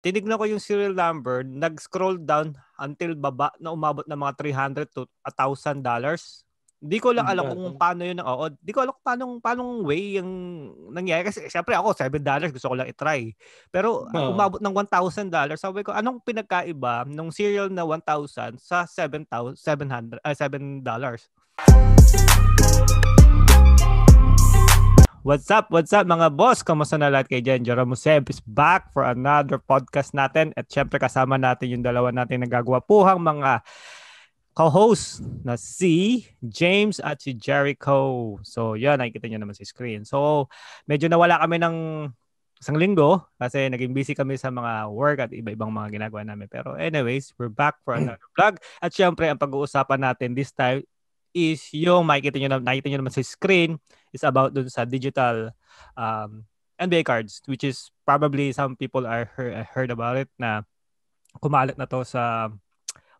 tinignan ko yung serial number, nag-scroll down until baba na umabot ng mga 300 to 1,000 dollars. Di ko lang alam kung paano yun. Oo, di ko alam kung paano, paano way yung nangyari. Kasi syempre ako, $7 gusto ko lang itry. Pero uh, umabot ng $1,000. Sabi ko, anong pinagkaiba ng serial na 1,000 sa $7,700, uh, $7? What's up? What's up mga boss? Kamusta na lahat kay Jen? Jerome Seb is back for another podcast natin. At syempre kasama natin yung dalawa natin nagagwapuhang mga co-host na si James at si Jericho. So yan, nakikita nyo naman sa screen. So medyo nawala kami ng isang linggo kasi naging busy kami sa mga work at iba-ibang mga ginagawa namin. Pero anyways, we're back for another vlog. At syempre, ang pag-uusapan natin this time is yung makikita nyo, na, nakikita nyo naman sa screen is about dun sa digital um, NBA cards which is probably some people are heard, heard about it na kumalat na to sa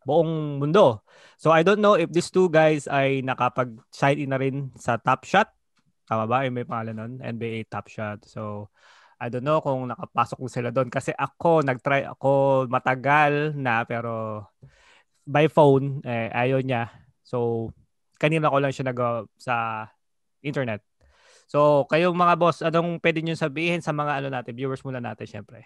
buong mundo. So I don't know if these two guys ay nakapag-sign in na rin sa Top Shot. Tama ba? Yung may pangalan nun? NBA Top Shot. So I don't know kung nakapasok sila doon kasi ako nag-try ako matagal na pero by phone eh, ayaw niya. So kanina ko lang siya nag sa internet. So, kayong mga boss, anong pwede niyo sabihin sa mga ano natin, viewers muna natin syempre.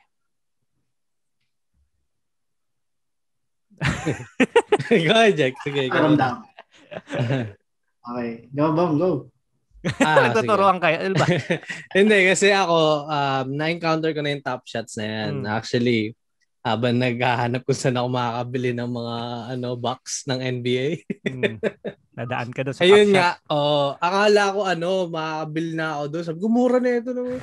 go ahead, Jack. Sige, go. Calm down. okay. Go, Bong, go. Ah, Nagtuturuan kayo. Ano ba? Hindi, kasi ako, um, na-encounter ko na yung top shots na yan. Hmm. Actually, habang naghahanap kung saan ako makakabili ng mga ano box ng NBA. hmm. Nadaan ka doon sa Ayun nga, oh, akala ko ano, makakabili na ako doon. Sabi ko, mura na ito naman.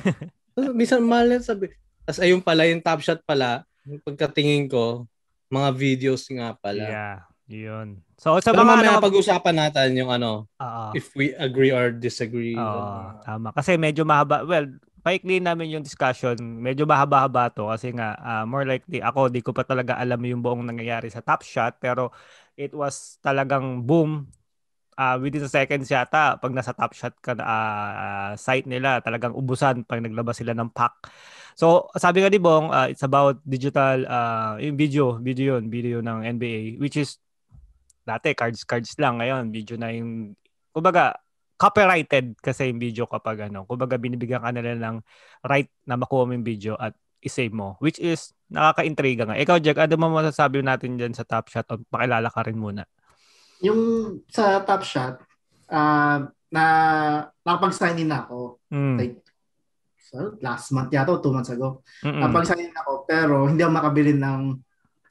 Minsan mahal na sabi. Tapos ayun pala, yung top shot pala, pagkatingin ko, mga videos nga pala. Yeah, yun. So sa Pero mga ano, pag-usapan natin yung ano, uh, if we agree or disagree. Oo, uh, tama. Kasi medyo mahaba. Well, paikli namin yung discussion. Medyo mahaba-haba to kasi nga uh, more likely ako di ko pa talaga alam yung buong nangyayari sa Top Shot pero it was talagang boom uh, within seconds yata pag nasa Top Shot ka uh, site nila talagang ubusan pag naglabas sila ng pack. So sabi nga ni Bong uh, it's about digital uh, yung video, video yun, video ng NBA which is dati cards cards lang ngayon video na yung kumbaga copyrighted kasi yung video kapag ano, kumbaga binibigyan ka nila ng right na makuha mo yung video at isave mo, which is nakaka-intriga nga. Ikaw, Jack, ano mo masasabi natin dyan sa Top Shot o pakilala ka rin muna? Yung sa Top Shot, uh, na nakapag-sign in ako. Mm. Like, so, last month yata o two months ago. Mm-mm. Nakapag-sign in ako, pero hindi ako makabili ng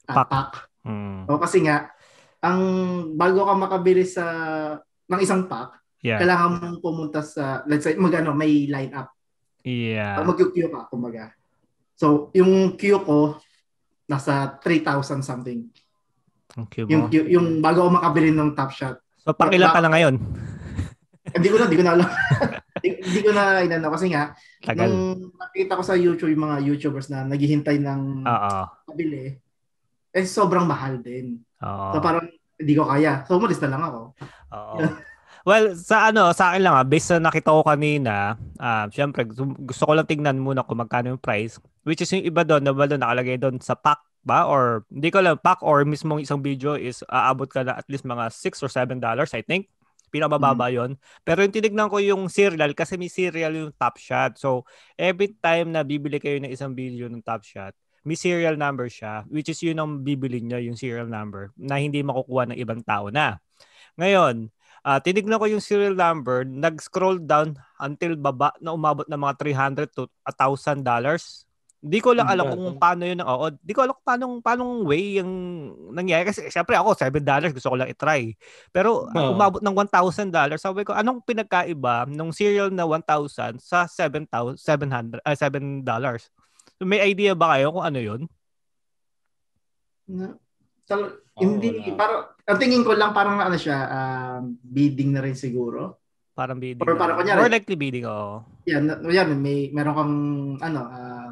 uh, pack. pack. Mm. O, kasi nga, ang bago ka makabili sa ng isang pack, Yeah. Kailangan mong pumunta sa, let's say, magano may line up. Yeah. Mag-queue ka, kumbaga. So, yung queue ko, nasa 3,000 something. Ang queue mo? Yung, queue, yung bago ako makabili ng top shot. So, pang ilan ka na ngayon? Hindi ko na, hindi ko na alam. Hindi ko na inano kasi nga Tagal. nung nakita ko sa YouTube yung mga YouTubers na naghihintay ng pabili eh sobrang mahal din. Oo. So parang hindi ko kaya. So umalis na lang ako. Oo. Well, sa ano, sa akin lang ah, based sa nakita ko kanina, uh, syempre gusto ko lang tingnan muna kung magkano yung price. Which is yung iba doon, na doon nakalagay doon sa pack ba or hindi ko lang pack or mismo isang video is aabot ka na at least mga 6 or 7 dollars I think. Pinamababa mm. yon. Pero yung tinignan ko yung serial kasi may serial yung Top Shot. So every time na bibili kayo ng isang video ng Top Shot, may serial number siya which is yun ang bibili niya yung serial number na hindi makukuha ng ibang tao na. Ngayon, uh, tinignan ko yung serial number, nag-scroll down until baba na umabot ng mga 300 to 1,000 dollars. Di ko lang alam kung paano yun. Oo, di ko alam kung paano, paano way yung nangyari. Kasi syempre ako, 7 dollars gusto ko lang itry. Pero uh, umabot ng 1,000 dollars. Sabi ko, anong pinagkaiba ng serial na 1,000 sa 7,700, uh, 7 dollars? So, may idea ba kayo kung ano yun? No. Tal- oh, hindi, wala. parang, ang tingin ko lang parang ano siya, um, bidding na rin siguro. Parang bidding. Or parang kunyari. More likely bidding, oo. Oh. Yan, yan, may, meron kang, ano, uh,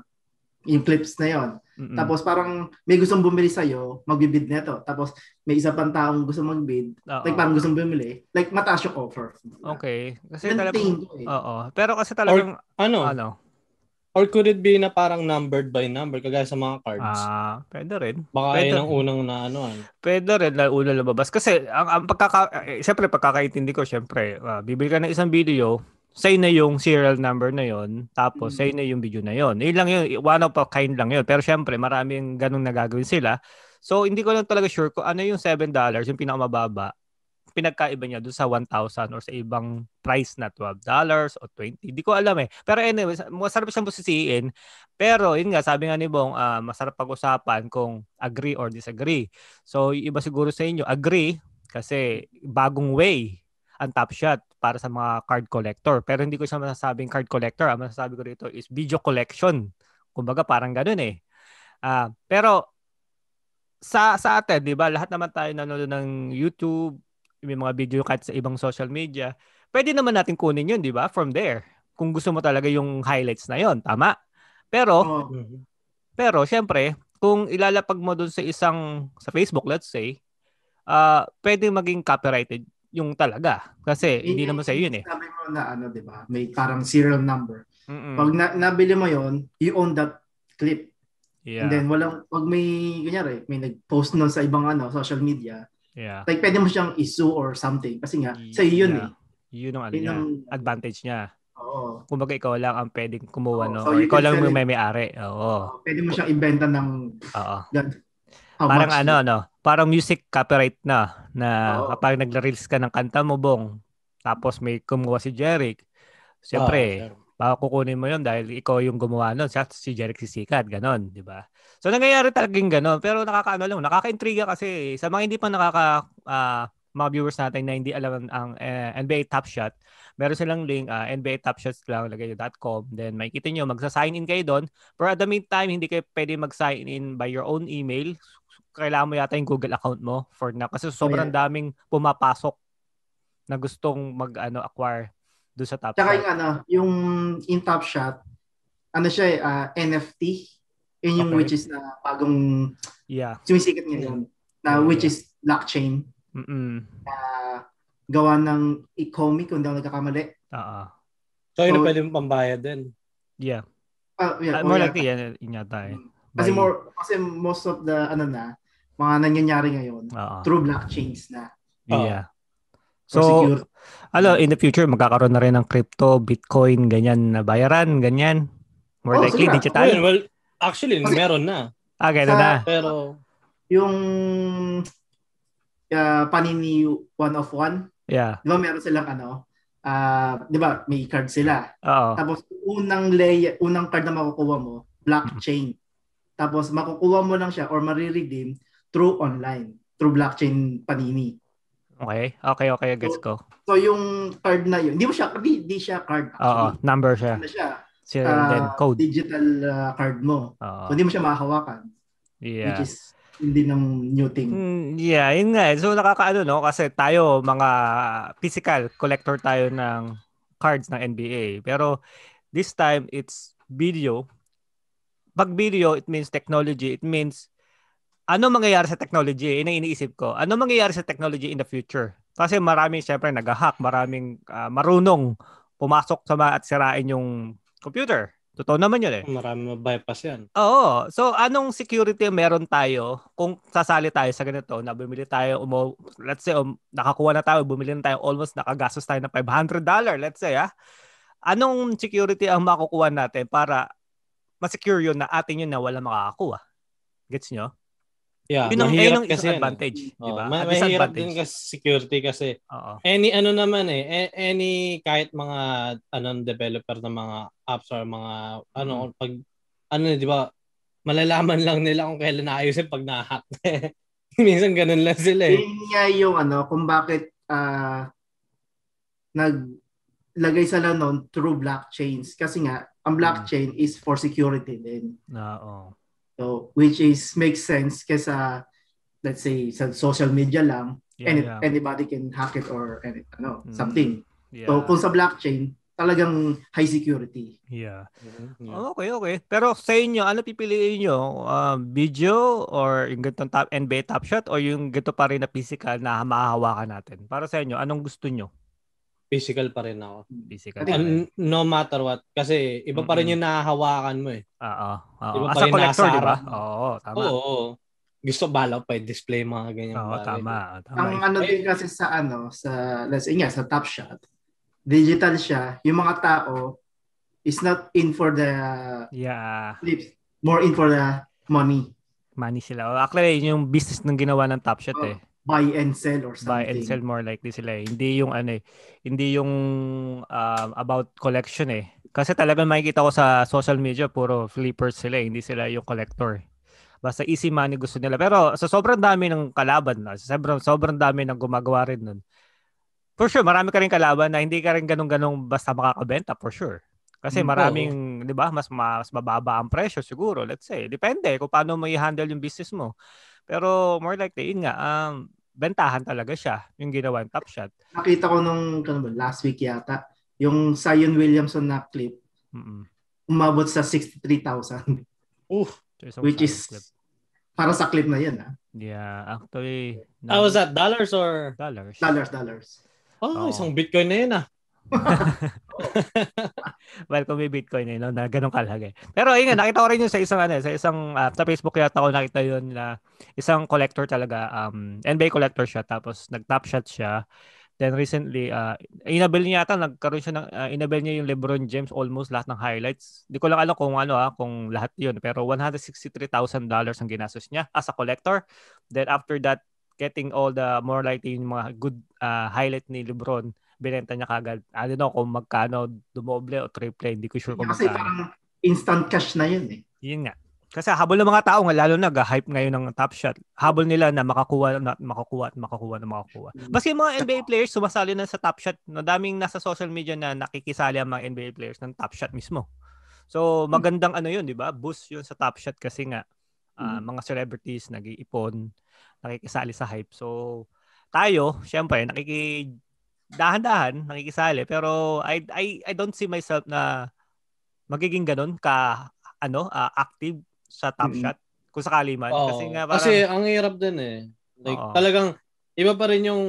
yung clips na yon. Mm-mm. Tapos parang may gustong bumili sa iyo, magbibid nito. Tapos may isa pang taong gusto magbid, Uh-oh. like parang gustong bumili, like mataas yung offer. Okay. Kasi talagang eh. Oo. Pero kasi talagang Or, ano? Ano? Or could it be na parang numbered by number, kagaya sa mga cards? Ah, pwede rin. Baka pwede. yun ang unang na ano. ano. Pwede rin na una lumabas. Kasi, ang, ang pagkaka... Eh, siyempre, pagkakaintindi ko, siyempre, uh, bibili ka ng isang video, say na yung serial number na yon tapos mm. say na yung video na yon Yun lang yun, one of a kind lang yun. Pero syempre, maraming ganung nagagawin sila. So, hindi ko lang talaga sure kung ano yung $7, yung pinakamababa, pinagkaiba niya doon sa 1,000 or sa ibang price na $12 o 20. Hindi ko alam eh. Pero anyway, masarap siyang busisiin. Pero yun nga, sabi nga ni Bong, uh, masarap pag-usapan kung agree or disagree. So, iba siguro sa inyo, agree kasi bagong way ang Top Shot para sa mga card collector. Pero hindi ko siya masasabing card collector. Ang masasabi ko dito is video collection. Kumbaga parang ganun eh. Uh, pero sa sa atin, 'di ba? Lahat naman tayo nanonood ng YouTube, may mga video kahit sa ibang social media, pwede naman natin kunin yun, di ba? From there. Kung gusto mo talaga yung highlights na yon tama? Pero, oh. pero syempre, kung ilalapag mo dun sa isang, sa Facebook, let's say, uh, pwede maging copyrighted yung talaga. Kasi hindi naman sa yun eh. Sabi mo na ano, di ba? May parang serial number. Mm-mm. Pag na, nabili mo yon you own that clip. Yeah. And then walang pag may kunyari, may nag-post nun sa ibang ano, social media, Yeah. Like, pwede mo siyang isu or something. Kasi nga, sa iyo yun yeah. eh. Yun ang ano niya, advantage niya. Oo. Kumbaga ikaw lang ang pwedeng kumuha, Oo. no? So, ikaw lang yung may may-ari. Oo. Pwede mo siyang ibenta ng Oo. parang ano, no? Parang music copyright na, na Oo. kapag nag-release ka ng kanta mo, Bong, tapos may kumuha si Jeric, siyempre, oh, baka kukunin mo yun dahil ikaw yung gumawa nun. Siya, si Jeric sisikat, ganon, di ba? So, nangyayari talagang ganon. Pero nakakaano lang, nakaka-intriga kasi sa mga hindi pa nakaka, uh, mga viewers natin na hindi alam ang uh, eh, NBA Top Shot, meron silang link, uh, ah, NBA Top Shots lang, lagay .com. Then, makikita nyo, magsa-sign in kayo doon. Pero at the meantime, hindi kayo pwede mag-sign in by your own email. Kailangan mo yata yung Google account mo for na. Kasi sobrang oh, yeah. daming pumapasok na gustong mag-ano acquire doon sa Top Tsaka yung ano, yung in Top Shot, ano siya uh, ah, NFT. Yun yung okay. which is na bagong yeah. sumisikat ngayon. Na yeah, which yeah. is blockchain. Mm-mm. Na gawa ng e-comic kung hindi ako nagkakamali. Oo. So, yun so, pwede mong pambayad din. Yeah. Uh, yeah, uh, more likely yan, yan yata eh. Kasi more kasi most of the ano na mga nangyayari ngayon uh-huh. through blockchains na. Yeah. So, ano, in the future, magkakaroon na rin ng crypto, Bitcoin, ganyan na bayaran, ganyan. More oh, likely, digital. Well, well, actually, Kasi, meron na. Ah, gano'n na. Pero, yung uh, Panini one of one, yeah. di ba meron silang ano, uh, di ba may card sila. Oo. Tapos unang layer, unang card na makukuha mo, blockchain. Mm-hmm. Tapos makukuha mo lang siya or mariredeem through online, through blockchain Panini. Okay. Okay, okay, gets ko. So, so yung card na yun, hindi mo siya, hindi, hindi siya card. Oo, number siya. Ano siya? Serial uh, then code. Digital uh, card mo. Oo. So, hindi mo siya mahahawakan. Yeah. Which is hindi ng new thing. Mm, yeah, yun nga. Eh. So nakakaano no kasi tayo mga physical collector tayo ng cards ng NBA. Pero this time it's video. Pag video, it means technology. It means ano mangyayari sa technology? Yun ang iniisip ko. Ano mangyayari sa technology in the future? Kasi maraming syempre nag-hack, maraming uh, marunong pumasok sa at sirain yung computer. Totoo naman yun eh. Marami bypass yan. Oo. So, anong security meron tayo kung sasali tayo sa ganito na bumili tayo, umo, let's say, um, nakakuha na tayo, bumili na tayo, almost nakagastos tayo ng $500, let's say, ah. Anong security ang makukuha natin para ma-secure yun na atin yun na wala makakakuha? Gets nyo? Yeah, yun ang, mahirap yun kasi advantage, yan. di ba? Oh, mahirap din kasi security kasi Oo. any ano naman eh, any kahit mga anong developer ng mga apps or mga ano mm. pag ano di ba malalaman lang nila kung kailan naayusin pag na-hack. Minsan ganun lang sila eh. Yun nga yung ano kung bakit uh, naglagay sila noon through blockchains kasi nga ang blockchain mm. is for security din. Oo. So, which is makes sense kasi let's say sa social media lang, yeah, any, yeah. anybody can hack it or any, ano, mm. something. Yeah. So, kung sa blockchain, talagang high security. Yeah. Mm-hmm. yeah. Okay, okay. Pero sa inyo, ano pipiliin nyo? Uh, video or yung ganitong top, NBA Top Shot o yung ganito pa rin na physical na mahahawakan natin? Para sa inyo, anong gusto nyo? Physical pa rin ako. Physical. Uh, no matter what. Kasi iba pa rin yung nahahawakan mo eh. Oo. Oo. Iba As a collector, di ba? Oo, tama. Oo, oo. Gusto bala pa display mga ganyan. Oo, tama, tama. Ang ano din kasi sa ano, sa, let's say nga, sa Top Shot, digital siya, yung mga tao is not in for the yeah. clips, more in for the money. Money sila. Actually, yung business ng ginawa ng Top Shot oh. eh buy and sell or something. Buy and sell more likely sila eh. Hindi yung ano eh, hindi yung uh, about collection eh. Kasi talagang makikita ko sa social media puro flippers sila eh. hindi sila yung collector. Basta easy money gusto nila. Pero sa sobrang dami ng kalaban na, sobrang sobrang dami ng gumagawa rin nun. For sure, marami ka rin kalaban na hindi ka rin ganun-ganun basta makakabenta for sure. Kasi mm, maraming, oh. 'di ba, mas mas mababa ang presyo siguro, let's say. Depende kung paano mo i-handle yung business mo. Pero more likely, yun nga, um, bentahan talaga siya yung ginawa ng Top Shot. Nakita ko nung ano ba, last week yata, yung Zion Williamson na clip, Mm-mm. umabot sa 63,000. Uh, which is clip. para sa clip na yun. Ah. Yeah, actually. How was that? Dollars or? Dollars. Dollars, dollars. Oh, oh. isang Bitcoin na yun ah. well, kung may Bitcoin eh, no, na ganun kalagay. Pero ayun nga, nakita ko rin yun sa isang, ano, sa isang, uh, sa Facebook yata ko nakita yun na isang collector talaga, um, NBA collector siya, tapos nag-top shot siya. Then recently, uh, inabel niya yata, nagkaroon siya ng, uh, inabel niya yung LeBron James almost lahat ng highlights. Hindi ko lang alam kung ano ha, kung lahat yun. Pero $163,000 ang ginastos niya as a collector. Then after that, getting all the more likely yung mga good uh, highlight ni LeBron, binenta niya kagad. I don't know kung magkano, dumoble o triple, hindi ko sure kung Kasi magkano. parang instant cash na yun eh. Yun nga. Kasi habol ng mga tao, lalo na hype ngayon ng top shot. Habol nila na makakuha, na makakuha, at makakuha, na makakuha. Basta yung mga NBA players, sumasali na sa top shot. No, daming nasa social media na nakikisali ang mga NBA players ng top shot mismo. So, magandang ano yun, di ba? Boost yun sa top shot kasi nga, uh, mga celebrities nag-iipon, nakikisali sa hype. So, tayo, syempre, nakiki dahan-dahan nakikisali pero I I I don't see myself na magiging ganun ka ano uh, active sa top mm-hmm. shot kung sakali man oh, kasi nga parang, kasi ang hirap din eh like oh. talagang iba pa rin yung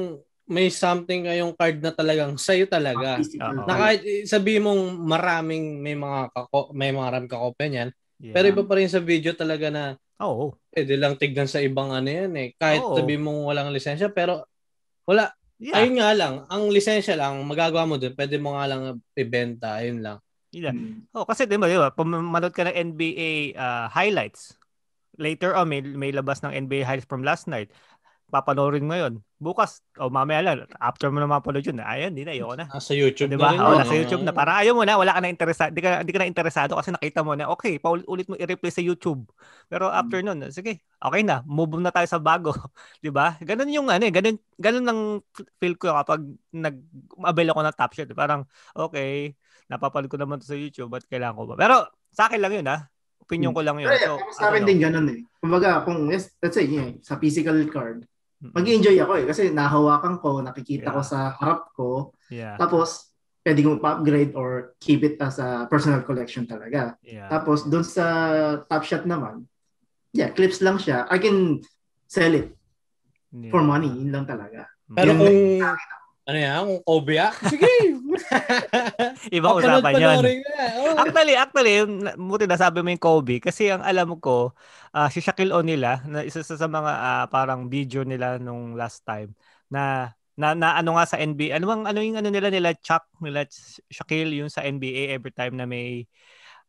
may something kayong card na talagang sa'yo talaga. Uh-oh. Na kahit sabihin mong maraming may mga kako, may mga ram kakopya niyan, yeah. pero iba pa rin sa video talaga na Oo. Oh. Pwede lang tignan sa ibang ano yan eh. Kahit oh. sabihin mong walang lisensya pero wala Yeah. Ayun nga lang, ang lisensya lang, magagawa mo dun, pwede mo nga lang ibenta, ayun lang. Yeah. Hmm. Oh, kasi 'di ba, 'di ba, pumanood ka ng NBA uh, ah, highlights. Later on may may labas ng NBA highlights from last night papanoorin mo yun. Bukas, o oh, mamaya lang, after mo na mapanood yun, ayun, di na, ayoko na. Nasa YouTube diba? na rin. Oh, nasa YouTube na. Para ayaw mo na, wala ka na interesado, di ka, di ka na interesado kasi nakita mo na, okay, paulit-ulit mo i-replay sa YouTube. Pero after nun, sige, okay na, move na tayo sa bago. di ba? Ganun yung, ano eh, ganun, ganun ang feel ko kapag nag-avail ako ng top shot. Parang, okay, napapanood ko naman to sa YouTube, but kailangan ko ba? Pero, sa akin lang yun, ha? Opinion ko lang yun. So, sa akin din ganun eh. Kumbaga, kung, let's say, yeah, sa physical card, mag-enjoy ako eh kasi nahawakan ko, nakikita yeah. ko sa harap ko. Yeah. Tapos pwede kong pa-upgrade or keep it as a personal collection talaga. Yeah. Tapos doon sa Top Shot naman, yeah, clips lang siya. I can sell it yeah. for money, yun lang talaga. Pero yun kung ano yan, kung Kobe ah? Sige! Ibang usapan yun. Oh. Actually, actually, buti na sabi mo yung Kobe kasi ang alam ko, uh, si Shaquille O'Neal ah, na isa sa mga uh, parang video nila nung last time na na, na ano nga sa NBA, ano bang ano yung ano nila nila Chuck nila Shaquille yung sa NBA every time na may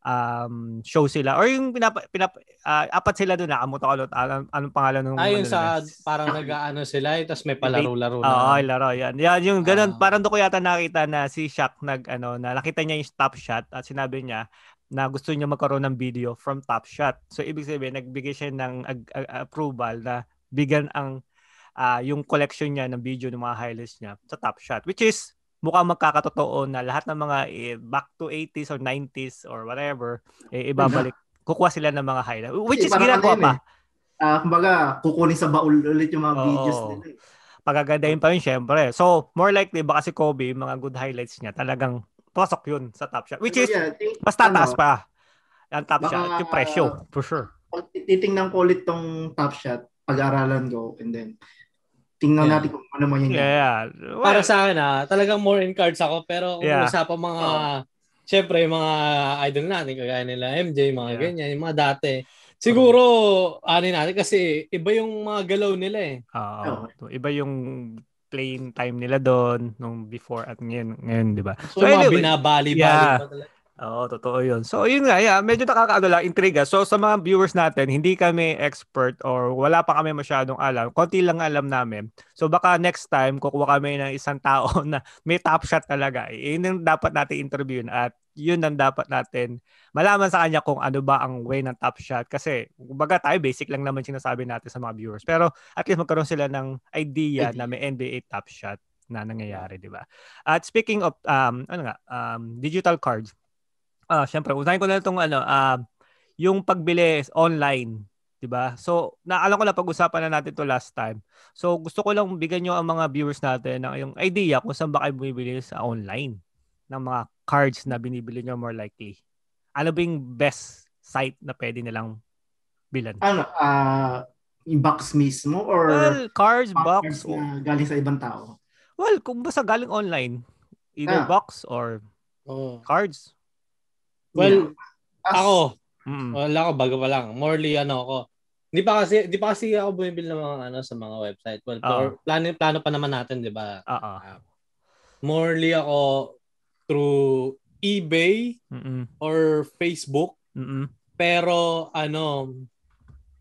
um, show sila or yung pinap, pinap uh, apat sila doon nakamuta ko ulit. Anong, anong pangalan ng ayun ano sa nila? parang nag-aano sila eh, tapos may palaro-laro na. Oo oh, laro yan. Yan yung ganun. Uh, parang doon ko yata nakita na si Shaq nag ano na nakita niya yung top shot at sinabi niya na gusto niya magkaroon ng video from Top Shot. So ibig sabihin nagbigay siya ng ag- ag- approval na bigyan ang uh, yung collection niya ng video ng mga highlights niya sa Top Shot which is mukhang magkakatotoo na lahat ng mga eh, back to 80s or 90s or whatever, eh, ibabalik. Kukuha sila ng mga highlights. Which is ginagawa ano pa. Eh. Uh, kumbaga, kukunin sa baul ulit yung mga Oo. videos nila. Eh. Pagagandahin pa yun, syempre. So, more likely, baka si Kobe, mga good highlights niya, talagang pasok yun sa top shot. Which is, yeah, think, mas tataas ano, pa. Ang top baka, shot, yung presyo, for sure. Titingnan ko ulit tong top shot, pag-aralan ko, and then, tingnan yeah. natin kung ano man yun. Yeah. Well, Para sa akin ah, talagang more in cards ako pero kung yeah. usapang mga oh. syempre yung mga idol natin kagaya nila MJ, mga yeah. ganyan, yung mga dati. Siguro ano natin kasi iba yung mga galaw nila eh. Oo. Uh, iba yung playing time nila doon nung before at ngayon, ngayon 'di ba? So, so anyway, binabali-bali yeah. pa talaga. Oo, totoo yun. So, yun nga, yeah, medyo nakakaano lang, intriga. So, sa mga viewers natin, hindi kami expert or wala pa kami masyadong alam. Konti lang alam namin. So, baka next time, kukuha kami ng isang tao na may top shot talaga. Yun yung dapat natin interviewin at yun ang dapat natin malaman sa kanya kung ano ba ang way ng top shot. Kasi, baga tayo, basic lang naman sinasabi natin sa mga viewers. Pero, at least magkaroon sila ng idea na may NBA top shot na nangyayari, di ba? At speaking of, um, ano nga, um, digital cards, ah, syempre, unahin ko na itong ano, ah, yung pagbili online, 'di ba? So, naalam ko na pag-usapan na natin to last time. So, gusto ko lang bigyan niyo ang mga viewers natin ng yung idea kung saan ba kayo bumibili sa online ng mga cards na binibili niyo more likely. Ano ba yung best site na pwede nilang bilan? Ano, ah, uh, yung box mismo or well, cards, box, cards na galing sa ibang tao? Well, kung basta galing online, either ah. box or oh. cards. Well, yeah. ako, mm. wala ko bago pa lang. Morely ano ako. Hindi pa kasi hindi pa kasi ako bumibili ng mga ano sa mga website. Well, uh-huh. plano plano pa naman natin, 'di ba? Oo. Uh, morely ako through eBay Mm-mm. or Facebook. Mm-mm. Pero ano,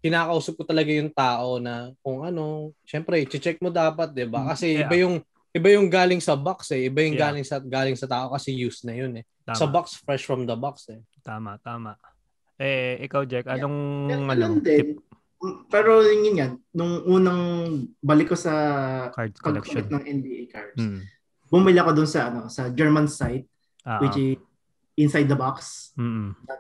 kinakausap ko talaga yung tao na kung ano, syempre, i-check mo dapat, 'di ba? Kasi yeah. iba yung iba yung galing sa box eh, iba yung yeah. galing sa galing sa tao kasi used na yun eh. Tama. Sa box, fresh from the box eh. Tama, tama. Eh, ikaw, Jack, anong yeah. ano, din. Tip? Pero yun yan, nung unang balik ko sa card collection ng NBA cards, hmm. bumili ako dun sa ano sa German site, Uh-oh. which is inside the box. Mm-hmm. That,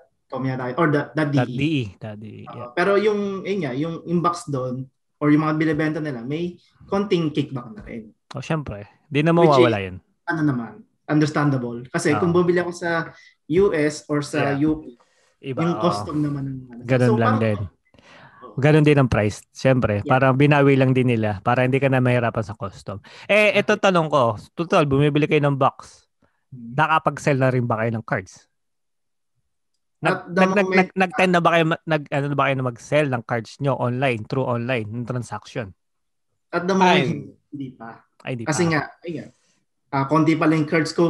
or the, that DE. That DE. That DE yeah. uh, pero yung, yun nga, yung inbox doon, or yung mga binibenta nila, may konting kickback na rin. Oh, syempre. Hindi na mawawala yun. Ano naman, understandable. Kasi uh, kung bumili ako sa US or sa yeah. UP, Iba, yung custom naman ng ano. Ganun so, lang parang, din. Ganun din ang price. Siyempre, yeah. parang binawi lang din nila para hindi ka na mahirapan sa custom. Eh, ito tanong ko. Total, bumibili kayo ng box. Hmm. Nakapag-sell na rin ba kayo ng cards? Nag, nag, nag, nag, nag, na ba kayo nag ano na ba kayo na mag-sell ng cards nyo online through online ng transaction? At the moment, hindi pa. Ay, Kasi pa. nga, ay, uh, konti pa lang cards ko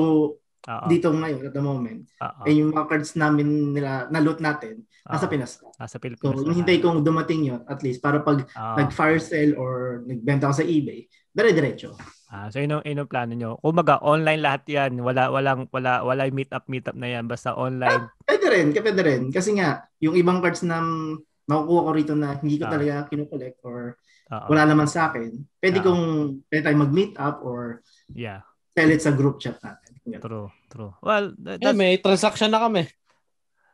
Uh-oh. dito ngayon at the moment. Uh-oh. Eh yung mga cards namin nila na-loot natin nasa Uh-oh. Pinas. Nasa Pilipinas. So, yung hintay kong dumating yun at least para pag Uh-oh. nag-fire sale or nagbenta ako sa eBay, dire-diretso. Ah, so ino ino plano nyo. Kumaga online lahat 'yan. Wala walang wala wala meet up meet up na 'yan basta online. Ah, pwede rin, pwede rin kasi nga yung ibang cards na makukuha ko rito na hindi ko uh talaga kino-collect or Uh-oh. wala naman sa akin. Pwede Uh-oh. kong pwede tayong mag-meet up or yeah tell it sa group chat natin. Yeah. True, true. Well, that's... yeah, may transaction na kami.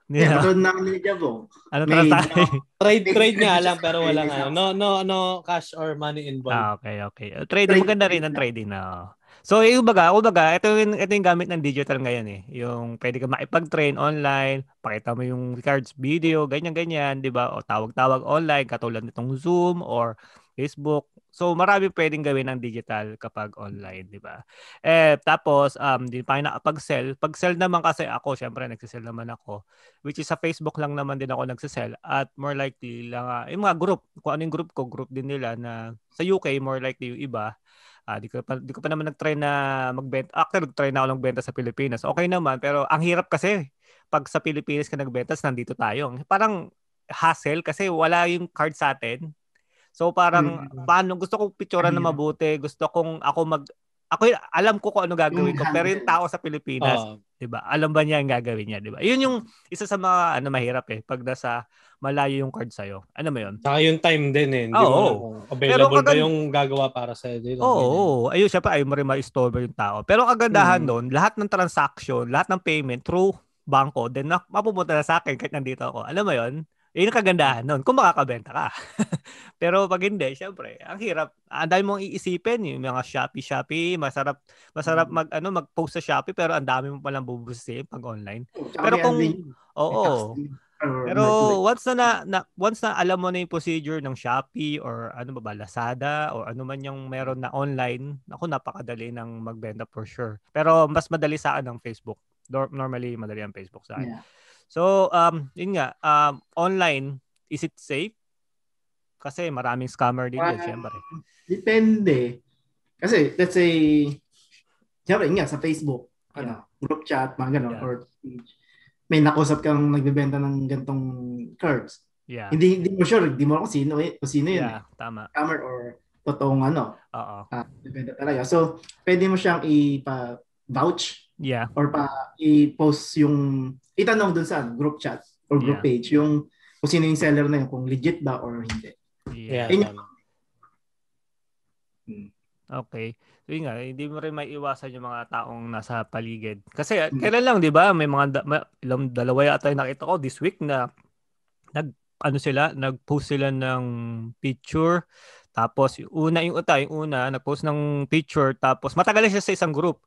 Yeah, yeah na ni Jabo. Ano may, no, trade trade nga lang pero wala nga. No no no cash or money involved. Ah, okay, okay. Uh, trading trade, maganda rin ang trading na. So, yung baga, ako baga, ito yung, ito yung gamit ng digital ngayon eh. Yung pwede ka makipag-train online, pakita mo yung cards video, ganyan-ganyan, di ba? O tawag-tawag online, katulad nitong Zoom or Facebook. So marami pwedeng gawin ng digital kapag online, di ba? Eh tapos um di pa nakapag-sell. Pag-sell naman kasi ako, syempre nagse-sell naman ako, which is sa Facebook lang naman din ako nagse-sell at more likely lang uh, yung mga group, kung ano yung group ko, group din nila na sa UK more likely yung iba. Uh, di ko pa di ko pa naman nag-try na magbenta. Actually, nag-try na ako ng benta sa Pilipinas. Okay naman, pero ang hirap kasi pag sa Pilipinas ka nagbenta, nandito tayo. Parang hassle kasi wala yung card sa atin So parang mm. paano gusto kong picturean na mabuti, gusto kong ako mag ako alam ko kung ano gagawin ko pero yung tao sa Pilipinas, uh, 'di ba? Alam ba niya ang gagawin niya, 'di ba? 'Yun yung isa sa mga ano mahirap eh pag nasa malayo yung card sa iyo. Ano mo 'yun? Saka yung time din eh. Hindi oh, mo kung available kagad... ba yung gagawa para sa iyo. Oo, oh, oh. ayun syempre ay mo rin ma-store yung tao. Pero kagandahan hmm. doon, lahat ng transaction, lahat ng payment through bangko, then mapupunta na sa akin kahit nandito ako. Alam mo 'yon? Yun ang kagandahan nun, kung makakabenta ka. Pero pag hindi, syempre, ang hirap. Ang dami mong iisipin, yung mga Shopee, Shopee, masarap, masarap mm. mag, ano, mag-post sa Shopee, pero ang dami mo palang bubusin pag online. pero kung, oo, Pero once na, na, na once na alam mo na yung procedure ng Shopee or ano ba ba Lazada or ano man yung meron na online, ako napakadali ng magbenta for sure. Pero mas madali sa akin ng Facebook. Normally madali ang Facebook sa akin. Yeah. So um yun nga, um online is it safe? Kasi maraming scammer din uh, syempre. Depende. Kasi let's say syempre nga sa Facebook, yeah. ano, group chat, mga ganun, yeah. or page may nakusap kang nagbebenta ng gantong cards. Yeah. Hindi hindi mo sure, hindi mo kung sino kung sino yun. Yeah, eh. tama. Scammer or totoong ano. Oo. Uh, talaga. So, pwede mo siyang ipa vouch yeah. or pa i-post yung itanong dun sa group chat or group yeah. page yung kung sino yung seller na yun, kung legit ba or hindi. Yeah. yeah. Hmm. Okay. So yun nga, hindi mo rin may iwasan yung mga taong nasa paligid. Kasi hmm. kailan lang, di ba, may mga, da, may, ilang dalawa yata yung nakita ko this week na nag, ano sila, nag-post sila ng picture. Tapos, yung una, yung uta, yung una, nag-post ng picture. Tapos, matagal siya sa isang group.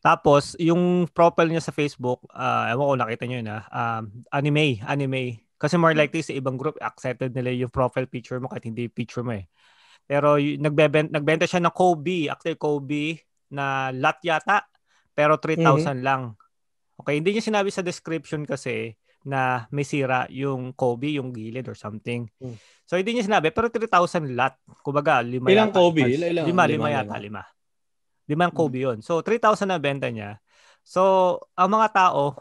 Tapos, yung profile niya sa Facebook, uh, ewan ko, nakita niyo yun, ha? Um, anime, anime. Kasi more hmm. likely sa ibang group, accepted nila yung profile picture mo kahit hindi picture mo eh. Pero nagbebenta, nagbenta siya ng Kobe, actually Kobe na lot yata, pero 3,000 mm-hmm. lang. Okay, hindi niya sinabi sa description kasi na may sira yung Kobe, yung gilid or something. Mm. So hindi niya sinabi, pero 3,000 lot. Kumbaga, lima Ilang yata. Kobe? Ilang, ilang, lima, lima, lima yata, lima. Lima ang Kobe mm. yun. So 3,000 na benta niya. So, ang mga tao,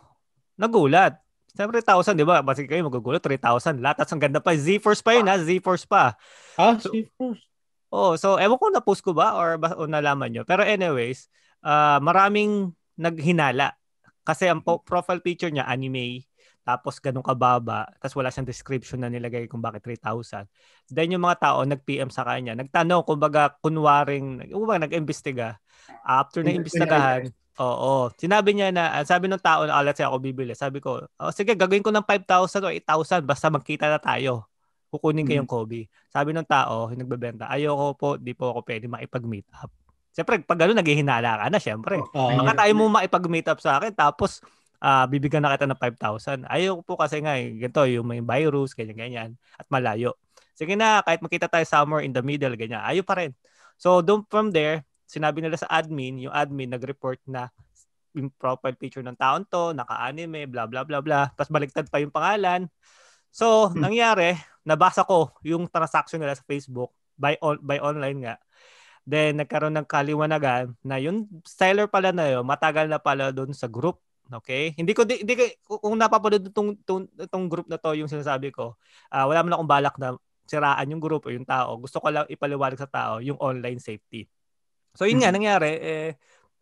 nagulat. Siyempre, 3,000, di ba? Basta kayo magugulat, 3,000 lot. At ang ganda pa, Z-Force pa yun, ha? Z-Force pa. Ah, so, Z-Force? Oh, so ewan ko na post ko ba or, ba, o nalaman nyo. Pero anyways, uh, maraming naghinala. Kasi ang po- profile picture niya anime, tapos ganun kababa, tapos wala siyang description na nilagay kung bakit 3,000. Then yung mga tao nag-PM sa kanya, nagtanong kumbaga kunwaring, kumbaga nag-imbestiga. After na imbestigahan, oo, sinabi niya na, sabi ng tao na, oh, let's say ako bibili, sabi ko, oh, sige, gagawin ko ng 5,000 o 8,000, basta magkita na tayo kukunin kayong mm. Kobe. Sabi ng tao, yung nagbebenta, ayoko po, di po ako pwede makipag-meet up. Siyempre, pag gano'n, naghihinala ka na, siyempre. Uh, Baka tayo mo makipag-meet up sa akin, tapos uh, bibigyan na kita ng 5,000. Ayoko po kasi nga, eh, ganito, yung may virus, ganyan-ganyan, at malayo. Sige na, kahit makita tayo somewhere in the middle, ganyan, ayo pa rin. So, doon from there, sinabi nila sa admin, yung admin nag-report na yung profile picture ng taon to, naka-anime, blah, blah, blah, blah. Tapos baliktad pa yung pangalan. So, hmm. nangyari, nabasa ko yung transaction nila sa Facebook by on, by online nga. Then nagkaroon ng kaliwanagan na yung seller pala na yun, matagal na pala doon sa group. Okay? Hindi ko hindi, hindi kung napapanood itong, itong, itong group na to yung sinasabi ko, uh, wala man akong balak na siraan yung group o yung tao. Gusto ko lang ipaliwanag sa tao yung online safety. So yun nga hmm. nangyari eh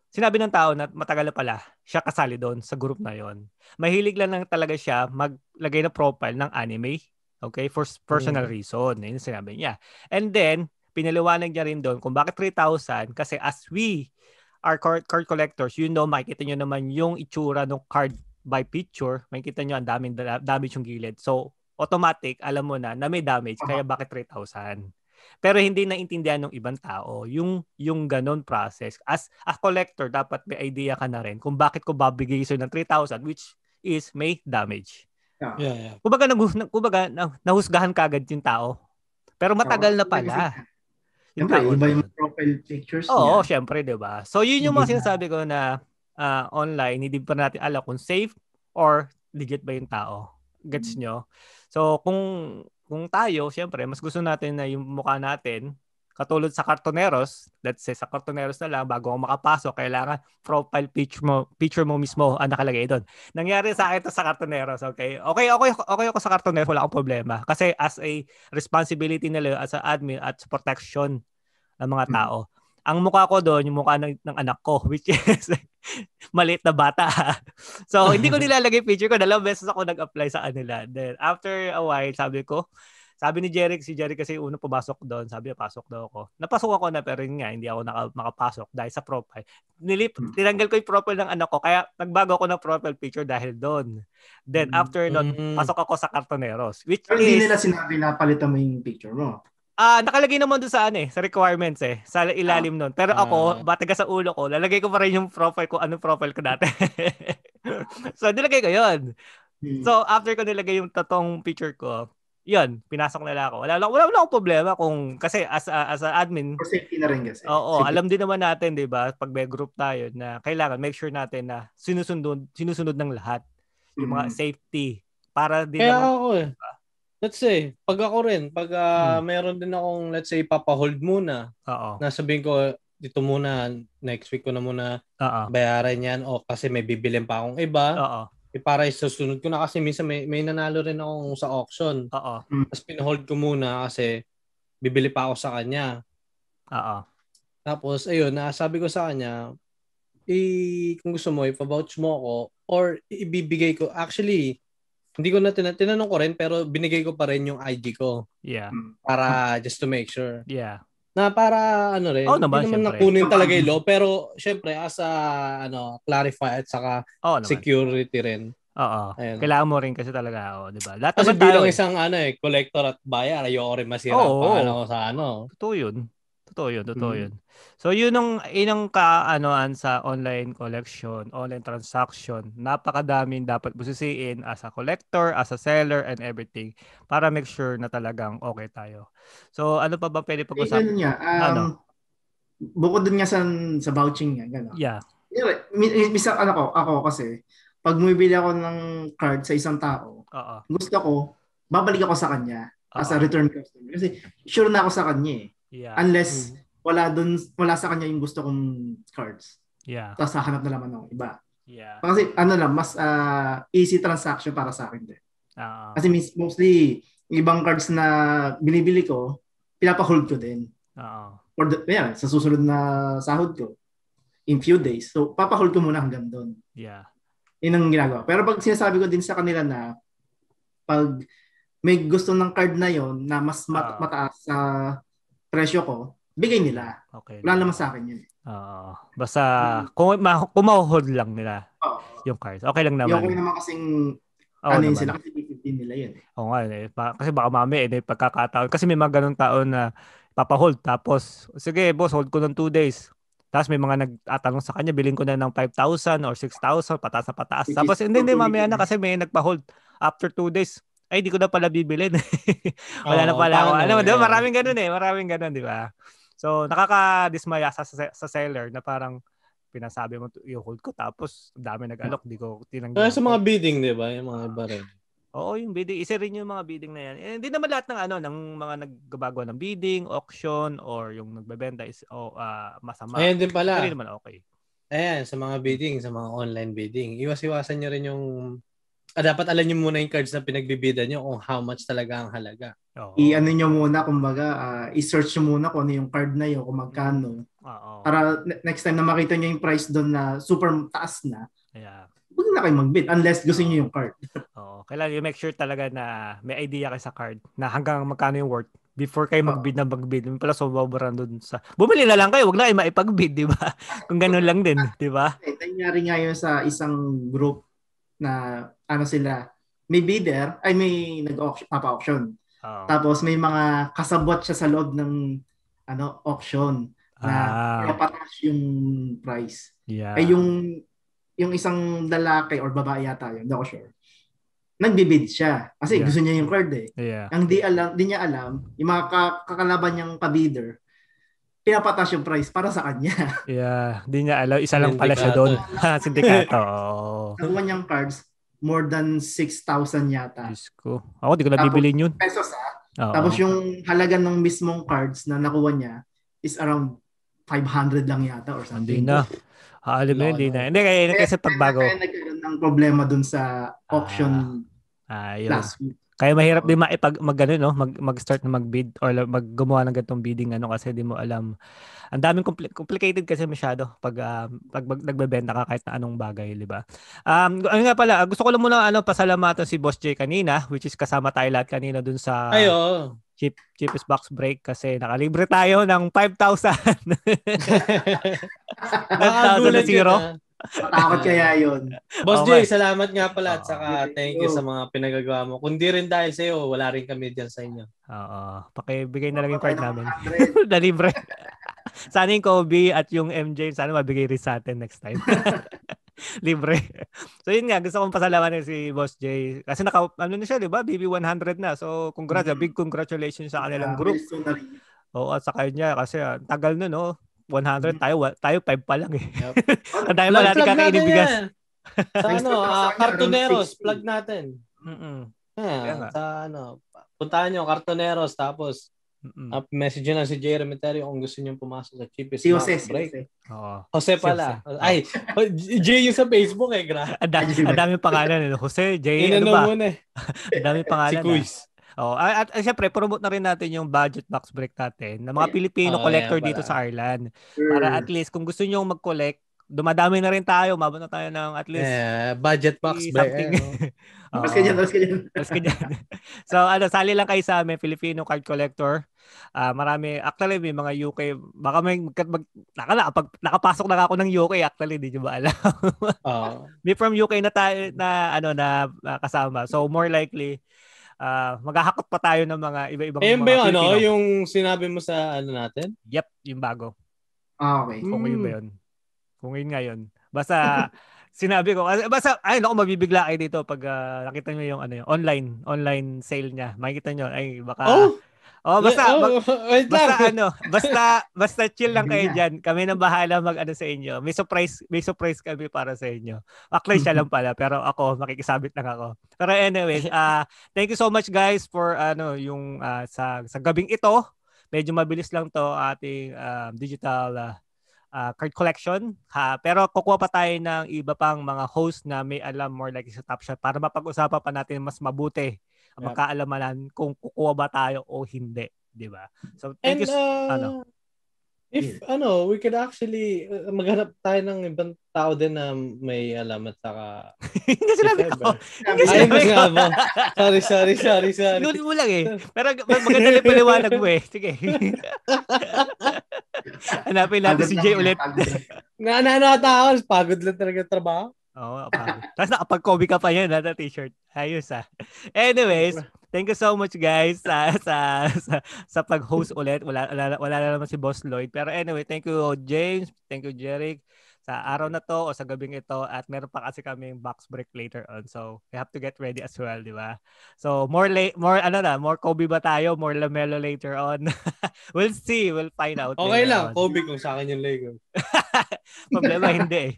sinabi ng tao na matagal na pala siya kasali doon sa group na yon. Mahilig lang lang talaga siya maglagay ng profile ng anime Okay? For personal mm. reason. Yun sinabi niya. And then, pinaliwanag niya rin doon kung bakit 3,000 kasi as we are card, card collectors, you know, makikita nyo naman yung itsura ng card by picture, makikita nyo ang daming damage yung gilid. So, automatic, alam mo na na may damage, kaya bakit 3,000? Pero hindi naintindihan ng ibang tao yung yung ganon process. As a collector, dapat may idea ka na rin kung bakit ko babigay sa'yo ng 3,000 which is may damage. Yeah. yeah, yeah. Kumbaga, nag, kumbaga nahusgahan kagad yung tao. Pero matagal na pala. Siyempre, iba yung profile pictures Oo, niya. syempre, di ba? So, yun yung mga sinasabi ko na uh, online, hindi pa natin alam kung safe or legit ba yung tao. Gets nyo? So, kung kung tayo, syempre, mas gusto natin na yung mukha natin Katulad sa Cartoneros, let's say sa Cartoneros na lang, bago ako makapasok, kailangan profile picture mo, picture mo mismo ang nakalagay doon. Nangyari sa akin to sa Cartoneros, okay? Okay, okay, okay ako sa Cartoneros, wala akong problema. Kasi as a responsibility nila as a admin at protection ng mga hmm. tao, hmm. ang mukha ko doon, yung mukha ng, ng anak ko, which is maliit na bata. so, hindi ko nilalagay picture ko. Dalawang beses ako nag-apply sa kanila. Then, after a while, sabi ko, sabi ni Jeric, si Jeric kasi uno pumasok doon, sabi niya pasok daw ako. Napasok ako na pero nga hindi ako naka, makapasok dahil sa profile. Nilip, hmm. tinanggal ko yung profile ng anak ko kaya nagbago ako ng profile picture dahil doon. Then after noon, mm. pasok ako sa Cartoneros. Which pero is, hindi nila sinabi na palitan mo yung picture mo. Ah, uh, nakalagay naman doon sa ano eh, sa requirements eh, sa ilalim ah. noon. Pero ako, uh, bataga sa ulo ko, lalagay ko pa rin yung profile ko, anong profile ko dati. so, nilagay ko 'yon. Hmm. So, after ko nilagay yung totoong picture ko, yun, pinasok nila ako. Wala wala, wala akong problema kung, kasi as a, as a admin. For safety na rin kasi. Oo, safety. alam din naman natin, di ba, pag may group tayo, na kailangan make sure natin na sinusunod, sinusunod ng lahat. Yung mga mm-hmm. safety. Para din Kaya naman, ako eh. Let's say, pag ako rin, pag uh, hmm. meron din akong, let's say, papahold muna. Oo. Nasabihin ko, dito muna, next week ko na muna Uh-oh. bayaran yan. O kasi may bibilin pa akong iba. Oo eh, para isusunod ko na kasi minsan may, may nanalo rin ako sa auction. Oo. Mm. Tapos pinahold ko muna kasi bibili pa ako sa kanya. Oo. Tapos ayun, nasabi ko sa kanya, i kung gusto mo ipa-vouch mo ako or ibibigay ko actually hindi ko na tin- tinanong ko rin pero binigay ko pa rin yung ID ko. Yeah. Para just to make sure. Yeah na para ano rin, oh, naman, hindi naman nakunin talaga yung law, pero syempre as a ano, clarify at saka oh, security rin. Oo. Kailangan mo rin kasi talaga, oh, 'di ba? Lahat kasi bilang tayo, isang ano eh, collector at buyer, ayoko rin masira oh, pa ano sa ano. Totoo 'yun. Totoo 'yun, totoo hmm. 'yun. So yun ang inang kaanoan sa online collection, online transaction. Napakadaming dapat busisiin as a collector, as a seller and everything para make sure na talagang okay tayo. So ano pa ba pwede pag-usapan? Niya, um, ano? Bukod din nga sa, sa vouching niya, gano'n. Yeah. Misa, ano ko, ako kasi, pag bumibili ako ng card sa isang tao, Uh-oh. gusto ko, babalik ako sa kanya Uh-oh. as a return customer. Kasi sure na ako sa kanya eh. Yeah. Unless mm wala dun, wala sa kanya yung gusto kong cards. Yeah. Tapos hahanap na naman ng iba. Yeah. Kasi ano lang, mas uh, easy transaction para sa akin din. Uh, Kasi mostly, ibang cards na binibili ko, pinapa-hold ko din. Oo. Or the, yeah, sa susunod na sahod ko, in few days. So, papa-hold ko muna hanggang doon. Yeah. Yun ang ginagawa. Pero pag sinasabi ko din sa kanila na pag may gusto ng card na yon na mas mat- uh, mataas sa presyo ko, bigay nila. Okay. Wala naman sa akin yun. Oo. Uh, basta hmm. kung, ma- kung ma-hold lang nila uh, yung cards. Okay lang naman. Yung okay naman kasing oh, ano yun sila kasi 15 nila yun. Oo nga. Eh. kasi baka mami eh, pagkakataon. Kasi may mga ganun taon na papahold. Tapos, sige boss, hold ko ng 2 days. Tapos may mga nagtatanong sa kanya, bilhin ko na ng 5,000 or 6,000, pataas na pataas. Tapos hindi, hindi, mamaya na kasi may nagpa-hold after 2 days. Ay, di ko na pala bibilin. Wala oh, na pala ako. Alam mo, di ba? Maraming ganun eh. Maraming ganun, di ba? So, nakakadismaya sa, sa, sa seller na parang pinasabi mo i-hold ko tapos dami nag-alok, di ko tinanggi. Kaya sa mga bidding, di ba? Yung mga iba rin. Oo, yung bidding. Isa rin yung mga bidding na yan. Eh, hindi naman lahat ng ano, ng mga naggagawa ng bidding, auction, or yung nagbebenta is oh, uh, masama. Ayan din pala. Hindi naman okay. Ayan, sa mga bidding, sa mga online bidding, iwas-iwasan nyo rin yung ah, dapat alam niyo muna yung cards na pinagbibida niyo kung how much talaga ang halaga. Oo. I-ano niyo muna, kumbaga, uh, i-search niyo muna kung ano yung card na yun, kung magkano. Oo. Para next time na makita niyo yung price doon na super taas na, yeah. huwag na kayo mag-bid unless gusto niyo yung card. Oo. Kailangan you make sure talaga na may idea kayo sa card na hanggang magkano yung worth before kayo mag-bid na mag-bid. May pala sobrang doon sa... Bumili na lang kayo, wag na kayo maipag-bid, di ba? Kung ganun lang din, di ba? Nangyari nga yun sa isang group na ano sila, may bidder, ay may nag-auction, papa-auction. Oh. Tapos may mga kasabot siya sa loob ng ano auction na ah. pataas yung price. Yeah. Ay yung yung isang lalaki or babae yata yun, hindi ako sure. Nagbibid siya kasi yeah. gusto niya yung card eh. Yeah. Ang di alam, di niya alam, yung mga kakalaban niyang kabidder, pinapatas yung price para sa kanya. Yeah, di niya alam. Isa lang pala siya doon. Sindikato. Nakuha niyang cards, more than 6,000 yata. Diyos ko. Ako, di ko na bibilin yun. Pesos ah. Oo. Tapos yung halaga ng mismong cards na nakuha niya is around 500 lang yata or something. Hindi na. Alam mo, hindi na. Hindi, kaya, kasi pagbago. Kaya nagkaroon ng problema dun sa auction ah, ah, last week. Kaya mahirap din maipag mag ano, no, mag mag-start na mag-bid or mag gumawa ng ganitong bidding ano kasi di mo alam. Ang daming compli- complicated kasi masyado pag uh, pag, pag nagbebenta ka kahit na anong bagay, di ba? Um ano nga pala, gusto ko lang muna ano pasalamatan si Boss J kanina, which is kasama tayo lahat kanina dun sa Ayo. cheap cheapest box break kasi nakalibre tayo ng 5,000. 5,000 na zero. Matakot kaya yun. Boss okay. Jay, salamat nga pala at saka thank you sa mga pinagagawa mo. Kung di rin dahil sa iyo, wala rin kami diyan sa inyo. Oo. Pakibigay na lang yung card namin. na libre. sana yung Kobe at yung MJ, sana mabigay rin sa atin next time. Libre. So yun nga, gusto kong pasalamatan si Boss J. Kasi naka, ano na siya, di ba? BB100 na. So congrats, mm-hmm. big congratulations sa kanilang yeah, group. Oo, at sa kanya kasi uh, tagal na no. 100 mm-hmm. tayo, tayo 5 pa lang eh. Yep. Ang dami pa natin kakainin bigas. Sa ano, uh, Cartoneros, plug natin. Mm-mm. Yeah, sa ano, puntahan nyo, Cartoneros, tapos Mm-mm. Uh, message lang si Jay Remeterio kung gusto nyo pumasok sa cheapest si Jose, break. Si Jose. Oh. Jose pala. Si Jose. Ay, Jay yung sa Facebook eh. Gra. Ang da- dami pangalan. Eh. Jose, Jay, ano ba? Eh. Ang dami pangalan. si Quiz. Oh, at, at, at syempre promote na rin natin yung budget box break natin ng mga Pilipino oh, collector yeah, dito sa Ireland. Sure. Para at least kung gusto niyo mag-collect, dumadami na rin tayo, mabot na tayo ng at least yeah, budget box break. Something. Eh, no? Mas ganyan, mas ganyan. so ano, sali lang kayo sa amin, Filipino card collector. Uh, marami, actually may mga UK, baka may, mag, mag, naka, pag, nakapasok na ako ng UK actually, di ba alam? uh, may from UK na tayo, na, ano, na uh, kasama. So more likely, uh, maghahakot pa tayo ng mga iba-ibang Ayun ba yung ano, yung sinabi mo sa ano natin? Yep, yung bago. Ah, okay. Kung mm. yun ba yun? Kung yun nga yun. Basta, sinabi ko, basta, ay, naku, mabibigla kayo dito pag uh, nakita nyo yung ano yung online, online sale niya. Makikita nyo, ay, baka, oh! Oh, basta oh, wait basta lang. ano, basta basta chill lang kayo diyan. Kami na bahala mag-ano sa inyo. May surprise, may surprise kami para sa inyo. Actually siya lang pala, pero ako makikisabit lang ako. Pero anyways, uh, thank you so much guys for ano yung uh, sa sa gabing ito. Medyo mabilis lang to ating uh, digital uh, uh, card collection. Ha? Pero kukuha pa tayo ng iba pang mga host na may alam more like sa Top Shot para mapag-usapan pa natin mas mabuti. Magkaalaman kung kukuha ba tayo o hindi, 'di ba? So thank And, you uh, ano. If yeah. ano, we could actually uh, maghanap tayo ng ibang tao din na may alam at saka Hindi sinabi ko. Hindi sinabi ko. Sorry, sorry, sorry, sorry. Inulit mo lang eh. Pero maganda lang paliwanag mo eh. Sige. Hanapin natin si Jay ulit. na ano ata ako, pagod lang talaga trabaho. Oo, oh, Tapos nakapag-Kobe ka pa yan, na t-shirt. Ayos ah. Anyways, thank you so much guys sa sa sa, sa pag-host ulit. Wala, wala, wala na naman si Boss Lloyd. Pero anyway, thank you James, thank you Jeric sa araw na to o sa gabing ito at meron pa kasi kaming box break later on. So, we have to get ready as well, di ba? So, more late, more ano na, more Kobe ba tayo? More Lamelo later on? we'll see. We'll find out. Okay lang, on. Kobe kung sa akin yung Lego. Problema hindi eh.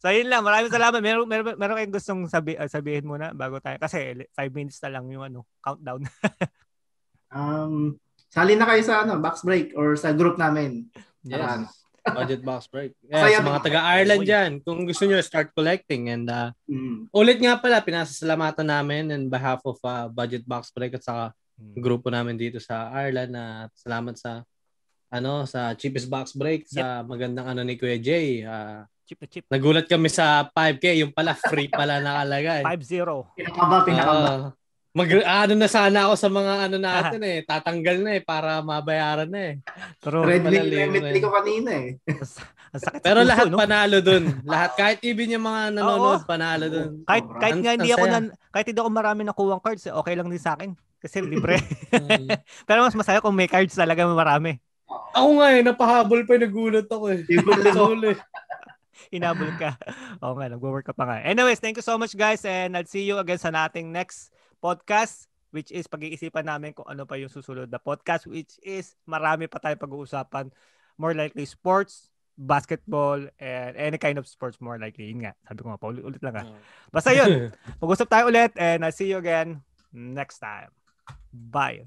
So, yun lang. Maraming salamat. Meron, meron, meron kayong gustong sabi, uh, sabihin muna bago tayo. Kasi 5 minutes na lang yung ano, countdown. um, sali na kayo sa ano, box break or sa group namin. Yes. Para, Budget box break. Yeah, sa mga taga-Ireland dyan, kung gusto nyo start collecting. And uh, mm. ulit nga pala, pinasasalamatan namin in behalf of uh, Budget Box Break at saka mm. grupo namin dito sa Ireland na uh, salamat sa ano sa cheapest box break yep. sa magandang ano ni Kuya Jay. Uh, cheap na cheap. Nagulat kami sa 5K, yung pala free pala nakalagay. 5-0. Pinakaba, pinakaba. Uh, Mag ano na sana ako sa mga ano natin eh, tatanggal na eh para mabayaran na eh. Pero red link limit ko kanina eh. Pero lahat no? panalo dun. Lahat kahit even yung mga nanonood Oo. panalo dun. Kahit oh, kahit nga hindi ako nan, kahit hindi ako marami nakuha cards, eh, okay lang din sa akin kasi libre. Mm. Pero mas masaya kung may cards talaga marami. Ako nga eh, napahabol pa nagulat ako eh. Habol Inabol ka. Oo nga, nagwo-work ka pa nga. Anyways, thank you so much guys and I'll see you again sa nating next podcast which is pag-iisipan namin kung ano pa yung susunod na podcast which is marami pa tayong pag-uusapan. More likely sports basketball and any kind of sports more likely. Yun nga sabi ko nga paulit ulit lang ah. Basta yun mag-usap tayo ulit and I'll see you again next time. Bye